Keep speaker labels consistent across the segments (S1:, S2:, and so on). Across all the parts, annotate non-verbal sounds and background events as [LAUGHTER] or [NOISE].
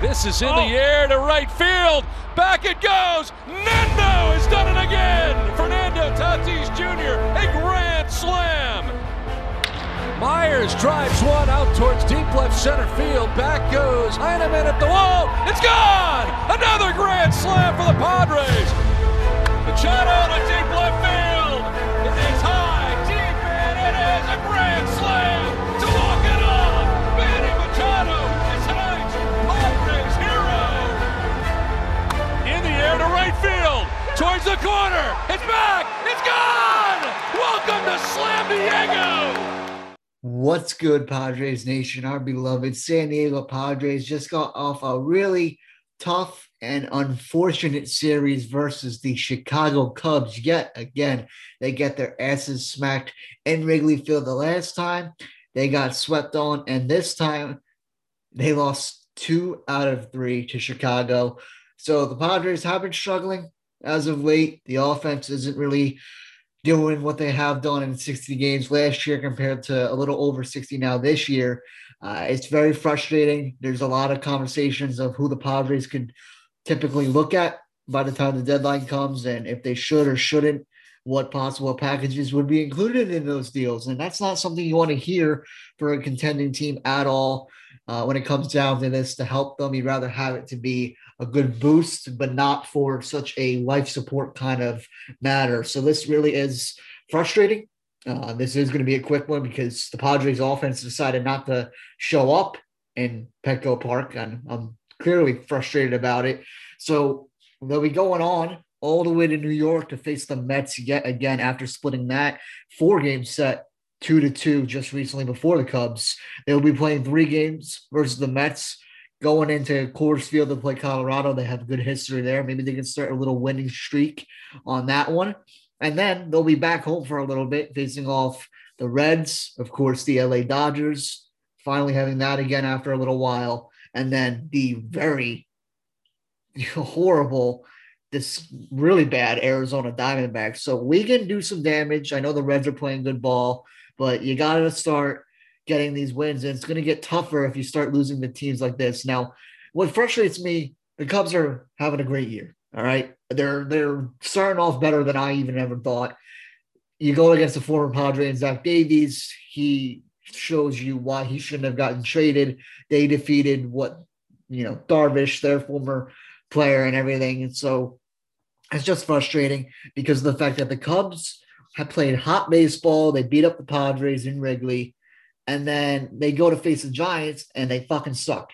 S1: This is in oh. the air to right field. Back it goes. Nando has done it again. Fernando Tatis Jr. A grand slam. Myers drives one out towards deep left center field. Back goes Heineman at the wall. It's gone. Another grand slam for the Padres. Machado to deep left field. It is high, deep, and it is a grand slam towards the corner. It's back. It's gone. Welcome to Slam Diego.
S2: What's good, Padres Nation? Our beloved San Diego Padres just got off a really tough and unfortunate series versus the Chicago Cubs. Yet again, they get their asses smacked in Wrigley Field. The last time they got swept on, and this time they lost two out of three to Chicago. So the Padres have been struggling as of late. The offense isn't really doing what they have done in 60 games last year compared to a little over 60 now this year. Uh, it's very frustrating. There's a lot of conversations of who the Padres could typically look at by the time the deadline comes and if they should or shouldn't, what possible packages would be included in those deals. And that's not something you want to hear for a contending team at all. Uh, when it comes down to this to help them, you'd rather have it to be a good boost, but not for such a life support kind of matter. So this really is frustrating. Uh, this is going to be a quick one because the Padres offense decided not to show up in Petco Park, and I'm clearly frustrated about it. So they'll be going on all the way to New York to face the Mets yet again after splitting that four game set two to two just recently before the Cubs. They'll be playing three games versus the Mets. Going into Coors Field to play Colorado, they have good history there. Maybe they can start a little winning streak on that one. And then they'll be back home for a little bit, facing off the Reds, of course, the LA Dodgers, finally having that again after a little while and then the very [LAUGHS] horrible, this really bad Arizona Diamondbacks. So we can do some damage. I know the Reds are playing good ball, but you got to start getting these wins, and it's going to get tougher if you start losing the teams like this. Now, what frustrates me, the Cubs are having a great year. All right, they're they're starting off better than I even ever thought. You go against the former Padre and Zach Davies. He shows you why he shouldn't have gotten traded. They defeated what you know Darvish, their former player, and everything. And so it's just frustrating because of the fact that the Cubs have played hot baseball. They beat up the Padres in Wrigley, and then they go to face the Giants and they fucking suck.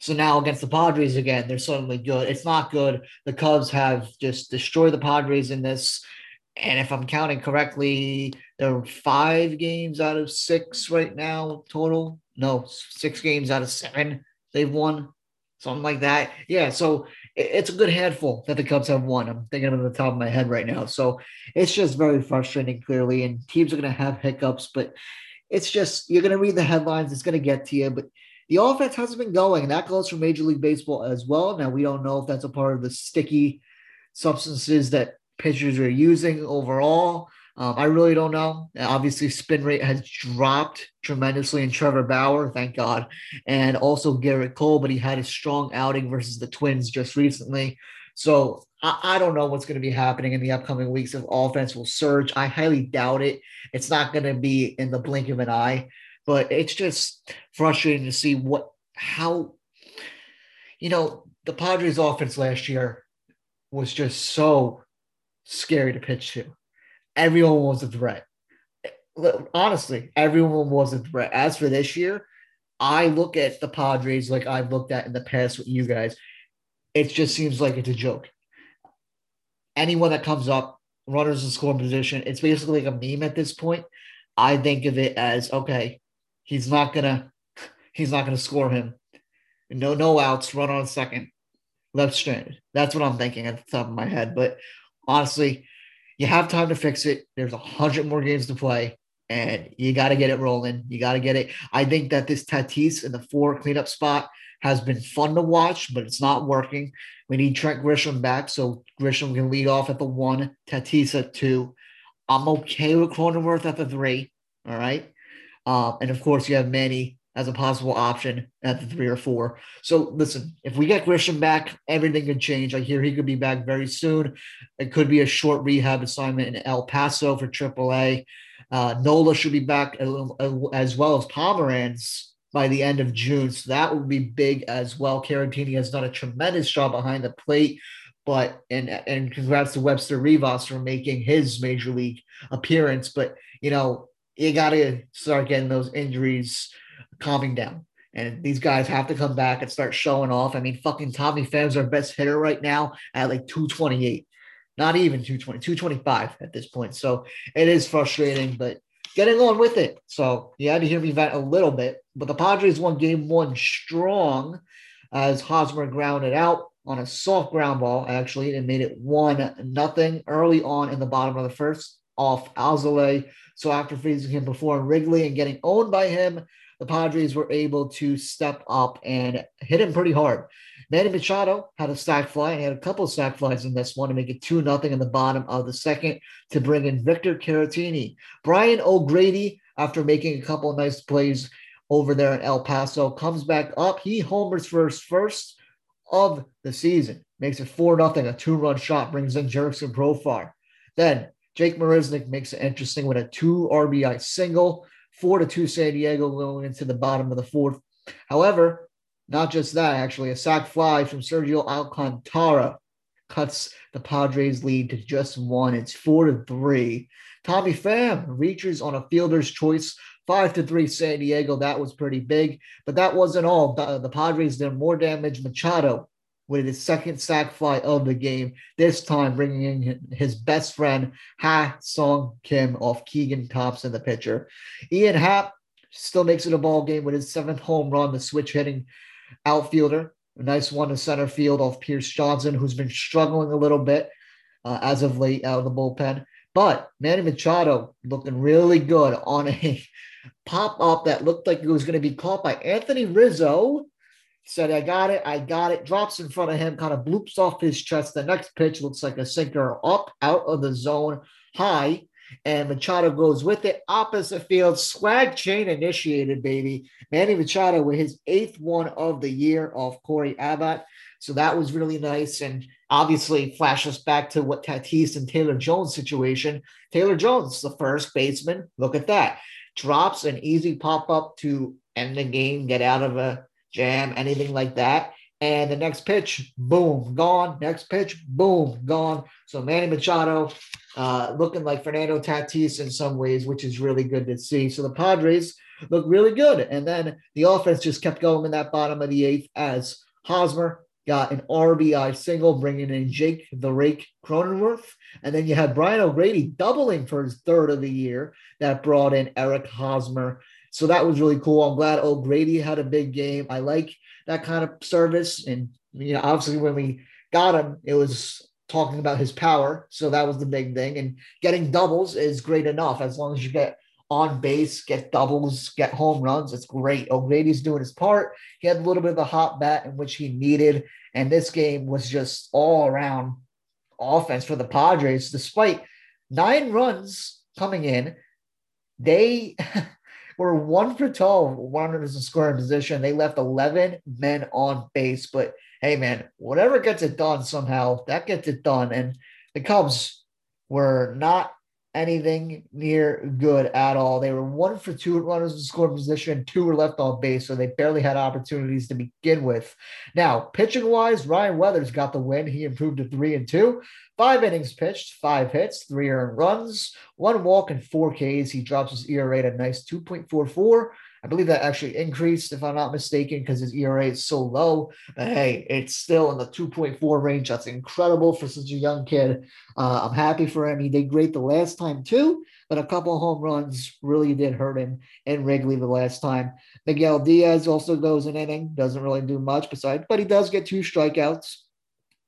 S2: So now against the Padres again, they're suddenly good. It's not good. The Cubs have just destroyed the Padres in this. And if I'm counting correctly, there are five games out of six right now total. No, six games out of seven they've won, something like that. Yeah, so it's a good handful that the Cubs have won. I'm thinking of the top of my head right now. So it's just very frustrating, clearly. And teams are going to have hiccups, but it's just, you're going to read the headlines. It's going to get to you. But the offense hasn't been going. And that goes for Major League Baseball as well. Now, we don't know if that's a part of the sticky substances that pitchers are using overall. Um, I really don't know. Obviously, spin rate has dropped tremendously in Trevor Bauer, thank God, and also Gerrit Cole, but he had a strong outing versus the Twins just recently. So I, don't know what's going to be happening in the upcoming weeks if offense will surge. I highly doubt it. It's not going to be in the blink of an eye, but it's just frustrating to see what, how, you know, the Padres offense last year was just so scary to pitch to. Everyone was a threat. Honestly, everyone was a threat. As for this year, I look at the Padres like I've looked at in the past with you guys. It just seems like it's a joke. Anyone that comes up, runners in scoring position, it's basically like a meme at this point. I think of it as okay, he's not gonna he's not gonna score him. No, no outs, run on second, left stranded. That's what I'm thinking at the top of my head. But honestly, you have time to fix it. There's a hundred more games to play, and you got to get it rolling. You got to get it. I think that this Tatis in the four cleanup spot has been fun to watch, but it's not working. We need Trent Grisham back, so Grisham can lead off at the one, Tatis at two. I'm okay with Cronenworth at the three. All right. Uh, and of course, you have Manny as a possible option at the three or four. So listen, if we get Grisham back, everything could change. I hear he could be back very soon. It could be a short rehab assignment in El Paso for AAA. Uh, Nola should be back as well as Pomeranz by the end of June. So that would be big as well. Caratini has done a tremendous job behind the plate. But and and congrats to Webster Rivas for making his major league appearance. But you know, you gotta start getting those injuries calming down. And these guys have to come back and start showing off. I mean, fucking Tommy Pham's our best hitter right now at like 228. Not even 220, 225 at this point. So it is frustrating, but getting on with it. So you had to hear me vent a little bit. But the Padres won game one strong as Hosmer grounded out on a soft ground ball, actually, and made it one nothing early on in the bottom of the first off Alzolay. So after freezing him before Wrigley and getting owned by him, the Padres were able to step up and hit him pretty hard. Manny Machado had a sac fly and had a couple of sac flies in this one to make it 2 0 in the bottom of the second to bring in Victor Caratini. Brian O'Grady, after making a couple of nice plays over there in El Paso, comes back up. He homers first, first of the season, makes it 4 0, a two run shot, brings in Jurickson Profar. Then Jake Marisnick makes it interesting with a two RBI single four to two San Diego going into the bottom of the fourth. However, not just that, actually, a sac fly from Sergio Alcantara cuts the Padres' lead to just one. It's four to three. Tommy Pham reaches on a fielder's choice, five to three San Diego. That was pretty big, but that wasn't all. The, the Padres did more damage. Machado with his second sac fly of the game, this time bringing in his best friend, Ha-Seong Kim off Keegan Thompson, the pitcher. Ian Happ still makes it a ball game with his seventh home run, the switch hitting outfielder. A nice one to center field off Pierce Johnson, who's been struggling a little bit uh, as of late out of the bullpen. But Manny Machado looking really good on a [LAUGHS] pop up that looked like it was going to be caught by Anthony Rizzo said, I got it, I got it, drops in front of him, kind of bloops off his chest. The next pitch looks like a sinker up out of the zone high, and Machado goes with it. Opposite field, swag chain initiated, baby. Manny Machado with his eighth one of the year off Cory Abbott. So that was really nice. And obviously flash us back to what Tatis and Taylor Jones situation. Taylor Jones, the first baseman, look at that. Drops an easy pop up to end the game, get out of a jam, anything like that. And the next pitch, boom, gone. Next pitch, boom, gone. So Manny Machado uh, looking like Fernando Tatis in some ways, which is really good to see. So the Padres look really good. And then the offense just kept going in that bottom of the eighth as Hosmer got an RBI single, bringing in Jake the Rake Cronenworth. And then you had Brian O'Grady doubling for his third of the year that brought in Eric Hosmer so that was really cool. I'm glad O'Grady had a big game. I like that kind of service. And, you know, obviously when we got him, it was talking about his power. So that was the big thing. And getting doubles is great enough as long as you get on base, get doubles, get home runs. It's great. O'Grady's doing his part. He had a little bit of a hot bat in which he needed. And this game was just all around offense for the Padres, despite nine runs coming in. They [LAUGHS] were one for 12 runners in scoring position. They left 11 men on base. But hey, man, whatever gets it done somehow, that gets it done. And the Cubs were not anything near good at all. They were one for two runners in scoring position, two were left on base, so they barely had opportunities to begin with. Now, pitching wise, Ryan Weathers got the win. He improved to three and two. Five innings pitched, five hits, three earned runs, one walk, and four Ks. He drops his ERA at a nice 2.44. I believe that actually increased, if I'm not mistaken, because his ERA is so low. But hey, it's still in the 2.4 range. That's incredible for such a young kid. Uh, I'm happy for him. He did great the last time, too, but a couple home runs really did hurt him in Wrigley the last time. Miguel Diaz also goes an inning, doesn't really do much besides, but he does get two strikeouts.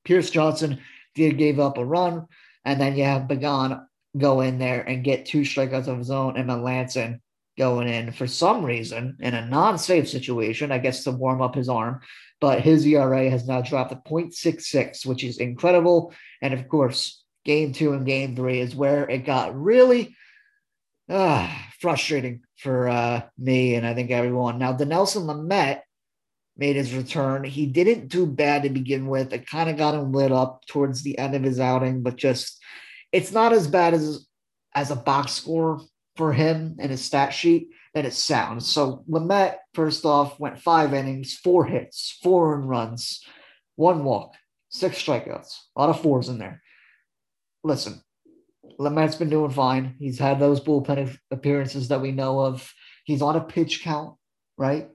S2: Pierce Johnson did gave up a run, and then you have Pagan go in there and get two strikeouts of his own, and Melancon going in for some reason in a non-safe situation, I guess to warm up his arm. But his ERA has now dropped to 0.66, which is incredible. And of course, game two and game three is where it got really uh, frustrating for uh, me and I think everyone. Now, Dinelson Lamet made his return. He didn't do bad to begin with. It kind of got him lit up towards the end of his outing, but just it's not as bad as as a box score for him and his stat sheet that it sounds. So Lamet, first off, went five innings, four hits, four earned runs, one walk, six strikeouts, a lot of fours in there. Listen, Lamet's been doing fine. He's had those bullpen appearances that we know of. He's on a pitch count, right?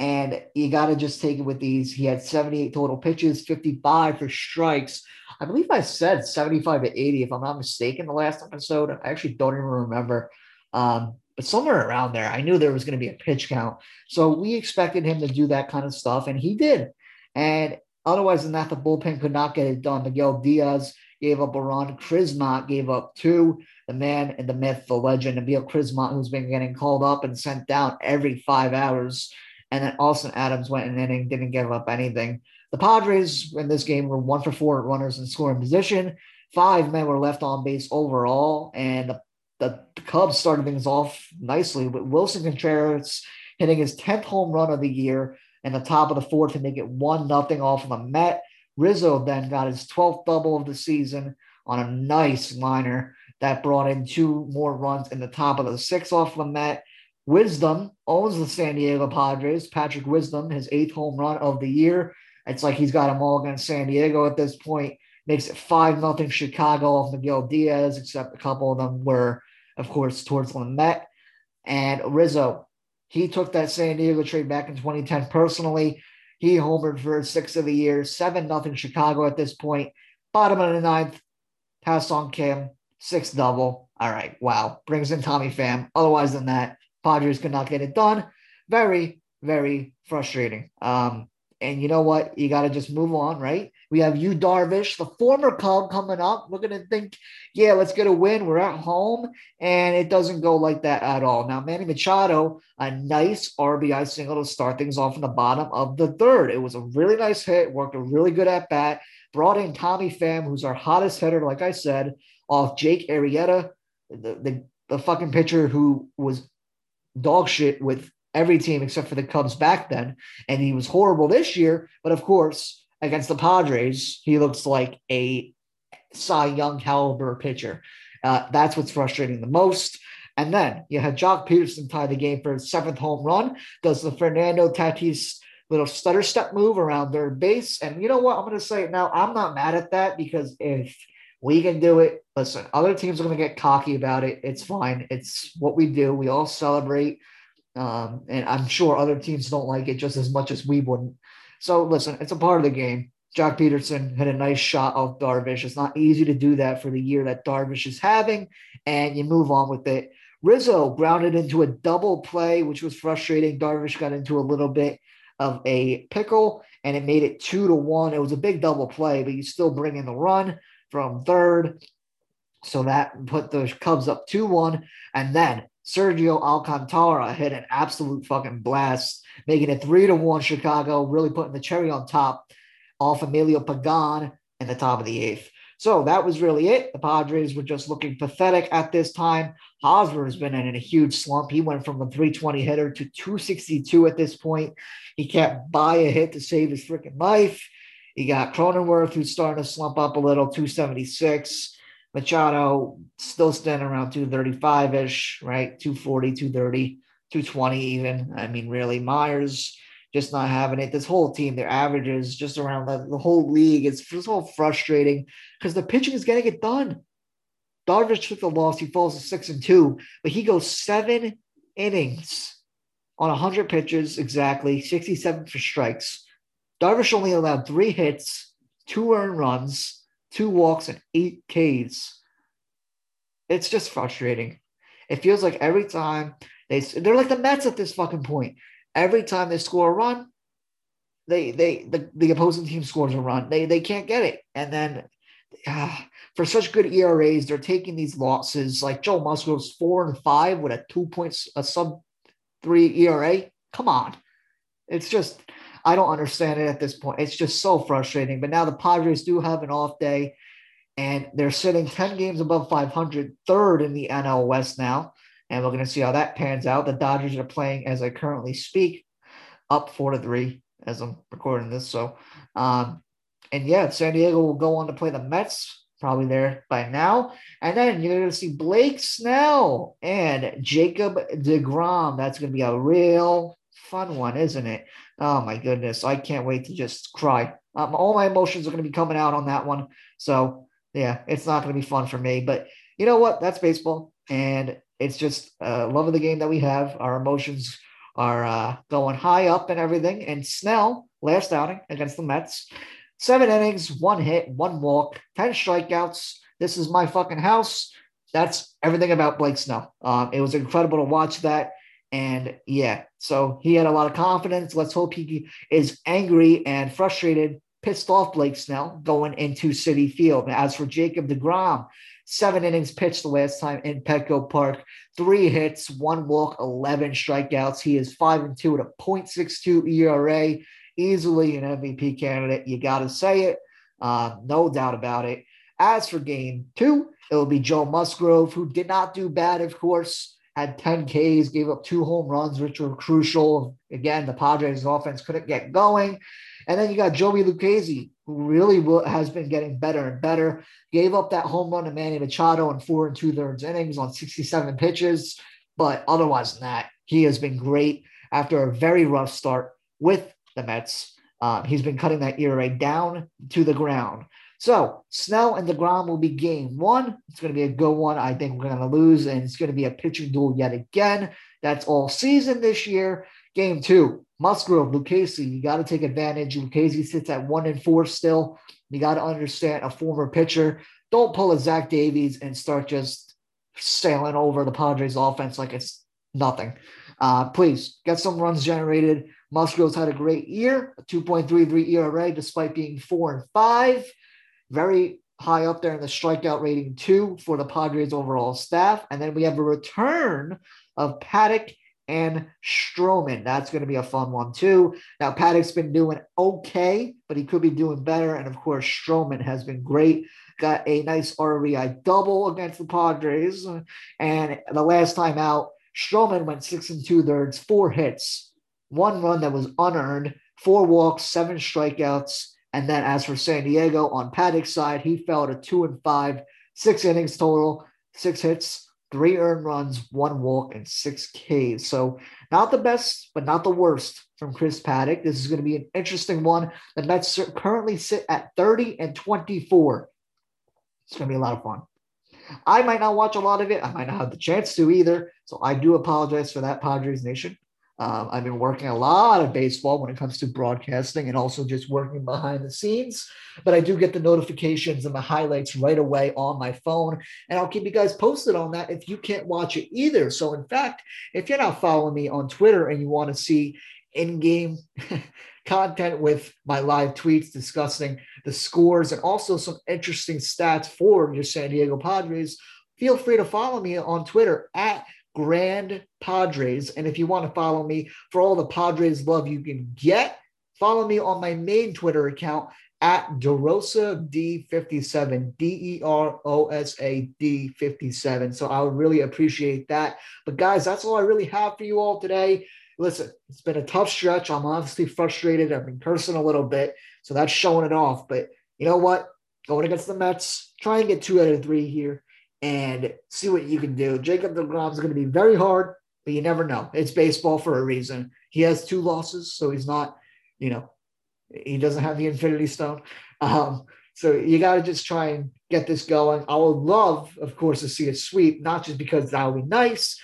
S2: And you got to just take it with these. He had 78 total pitches, 55 for strikes. I believe I said 75 to 80, if I'm not mistaken, the last episode. I actually don't even remember. Um, but somewhere around there, I knew there was going to be a pitch count. So we expected him to do that kind of stuff, and he did. And otherwise than that, the bullpen could not get it done. Miguel Diaz gave up a run. Crismatt gave up two. The man and the myth, the legend, Emil Crismatt, who's been getting called up and sent down every five hours. And then Austin Adams went an inning, didn't give up anything. The Padres in this game were one for four runners in scoring position. Five men were left on base overall, and the, the Cubs started things off nicely with Willson Contreras hitting his 10th home run of the year in the top of the fourth to make it one nothing off of Lamet. Rizzo then got his 12th double of the season on a nice liner that brought in two more runs in the top of the sixth off of Lamet. Wisdom owns the San Diego Padres. Patrick Wisdom, his eighth home run of the year. It's like he's got them all against San Diego at this point. Makes it 5 nothing Chicago off Miguel Diaz, except a couple of them were, of course, towards Lamet. And Rizzo, he took that San Diego trade back in 2010 personally. He homered for six of the year, 7 nothing Chicago at this point. Bottom of the ninth, Ha-Seong Kim, six double. All right, wow. Brings in Tommy Pham. Otherwise than that, Padres could not get it done. Very, very frustrating. Um, and you know what? You got to just move on, right? We have Yu Darvish, the former Cub, coming up. We're going to think, yeah, let's get a win. We're at home. And it doesn't go like that at all. Now, Manny Machado, a nice RBI single to start things off in the bottom of the third. It was a really nice hit, worked a really good at bat. Brought in Tommy Pham, who's our hottest hitter, like I said, off Jake Arrieta, the, the, the fucking pitcher who was dog shit with every team except for the Cubs back then. And he was horrible this year. But of course, against the Padres, he looks like a Cy Young caliber pitcher. Uh, that's what's frustrating the most. And then you had Joc Pederson tie the game for his seventh home run. Does the Fernando Tatis little stutter step move around their base? And you know what? I'm going to say it now. I'm not mad at that because if we can do it, listen, other teams are going to get cocky about it. It's fine. It's what we do. We all celebrate um, and I'm sure other teams don't like it just as much as we wouldn't. So listen, it's a part of the game. Joc Pederson had a nice shot off Darvish. It's not easy to do that for the year that Darvish is having, and you move on with it. Rizzo grounded into a double play, which was frustrating. Darvish got into a little bit of a pickle, and it made it two to one. It was a big double play, but you still bring in the run from third. So that put the Cubs up 2 1. And then Sergio Alcantara hit an absolute fucking blast, making it three to one Chicago, really putting the cherry on top off Emilio Pagan in the top of the eighth. So that was really it. The Padres were just looking pathetic at this time. Hosmer has been in a huge slump. He went from a 320 hitter to 262 at this point. He can't buy a hit to save his freaking life. You got Cronenworth, who's starting to slump up a little, 276. Machado still standing around 235 ish, right? 240, 230, 220 even. I mean, really, Myers just not having it. This whole team, their averages just around the, the whole league. It's just all frustrating because the pitching is getting it done. Darvish took the loss. He falls to six and two, but he goes seven innings on 100 pitches exactly, 67 for strikes. Darvish only allowed three hits, two earned runs two walks, and eight Ks. It's just frustrating. It feels like every time they they're like the Mets at this fucking point. Every time they score a run, they they the, the opposing team scores a run. They they can't get it, and then uh, for such good ERAs, they're taking these losses. Like Joe Musgrove's four and five with a two points a sub three ERA. Come on, it's just I don't understand it at this point. It's just so frustrating. But now the Padres do have an off day, and they're sitting 10 games above 500, third in the NL West now. and we're going to see how that pans out. The Dodgers are playing as I currently speak, up four to three as I'm recording this. So, um, and yeah, San Diego will go on to play the Mets, probably there by now. And then you're going to see Blake Snell and Jacob DeGrom. That's going to be a real fun one, isn't it? Oh my goodness. I can't wait to just cry. Um, all my emotions are going to be coming out on that one. So, yeah, it's not going to be fun for me. But you know what? That's baseball. And it's just uh, love of the game that we have. Our emotions are uh, going high up and everything. And Snell, last outing against the Mets, seven innings, one hit, one walk, 10 strikeouts. This is my fucking house. That's everything about Blake Snell. Um, it was incredible to watch that. And yeah, so he had a lot of confidence. Let's hope he is angry and frustrated, pissed off Blake Snell going into Citi Field. As for Jacob DeGrom, seven innings pitched the last time in Petco Park, three hits, one walk, 11 strikeouts. He is 5 and 2 at a 0.62 ERA, easily an MVP candidate. You got to say it. Uh, no doubt about it. As for game two, it will be Joe Musgrove, who did not do bad, of course had 10 Ks, gave up two home runs, which were crucial. Again, the Padres' offense couldn't get going. And then you got Joey Lucchesi, who really has been getting better and better. Gave up that home run to Manny Machado in four and two thirds innings on 67 pitches. But otherwise than that, he has been great after a very rough start with the Mets. Um, he's been cutting that ERA down to the ground. So Snell and DeGrom will be game one. It's going to be a good one. I think we're going to lose, and it's going to be a pitching duel yet again. That's all season this year. Game two, Musgrove, Lucchesi. You got to take advantage. Lucchesi sits at one and four still. You got to understand a former pitcher. Don't pull a Zach Davies and start just sailing over the Padres offense like it's nothing. Uh, please get some runs generated. Musgrove's had a great year, a 2.33 ERA, despite being four and five very high up there in the strikeout rating too for the Padres overall staff. And then we have a return of Paddack and Stroman. That's going to be a fun one too. Now Paddack's been doing okay, but he could be doing better. And of course, Stroman has been great. Got a nice RBI double against the Padres. And the last time out, Stroman went six and two thirds, four hits, one run that was unearned, four walks, seven strikeouts, and then as for San Diego on Paddack's side, he fell to two and five, six innings total, six hits, three earned runs, one walk, and six Ks. So not the best, but not the worst from Chris Paddack. This is going to be an interesting one. The Mets currently sit at 30 and 24. It's going to be a lot of fun. I might not watch a lot of it. I might not have the chance to either. So I do apologize for that, Padres Nation. Um, I've been working a lot of baseball when it comes to broadcasting and also just working behind the scenes. But I do get the notifications and the highlights right away on my phone. And I'll keep you guys posted on that if you can't watch it either. So, in fact, if you're not following me on Twitter and you want to see in game [LAUGHS] content with my live tweets discussing the scores and also some interesting stats for your San Diego Padres, feel free to follow me on Twitter at Grand Padres. And if you want to follow me for all the Padres love you can get, follow me on my main Twitter account at DeRosa D57, D E R O S A D 57. So I would really appreciate that. But guys, that's all I really have for you all today. Listen, it's been a tough stretch. I'm obviously frustrated. I've been cursing a little bit. So that's showing it off. But you know what? Going against the Mets, try and get two out of three here and see what you can do. Jacob DeGrom is going to be very hard, but you never know. It's baseball for a reason. He has two losses, so he's not, you know, he doesn't have the Infinity Stone. Um, so you got to just try and get this going. I would love, of course, to see a sweep, not just because that would be nice.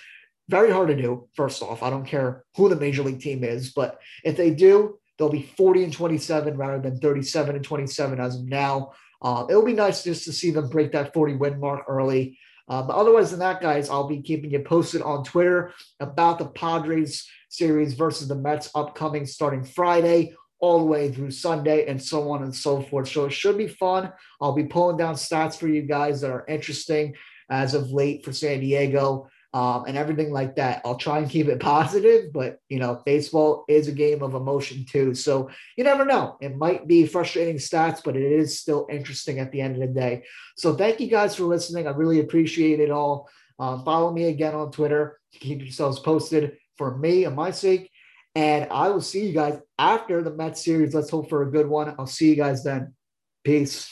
S2: Very hard to do, first off. I don't care who the major league team is, but if they do, they'll be 40 and 27 rather than 37 and 27 as of now. Uh, it'll be nice just to see them break that 40 win mark early. Uh, but otherwise than that, guys, I'll be keeping you posted on Twitter about the Padres series versus the Mets upcoming starting Friday all the way through Sunday and so on and so forth. So it should be fun. I'll be pulling down stats for you guys that are interesting as of late for San Diego um, and everything like that. I'll try and keep it [LAUGHS] positive, but you know, baseball is a game of emotion too. So you never know. It might be frustrating stats, but it is still interesting at the end of the day. So thank you guys for listening. I really appreciate it all. Um, follow me again on Twitter to keep yourselves posted for me and my sake. And I will see you guys after the Mets series. Let's hope for a good one. I'll see you guys then. Peace.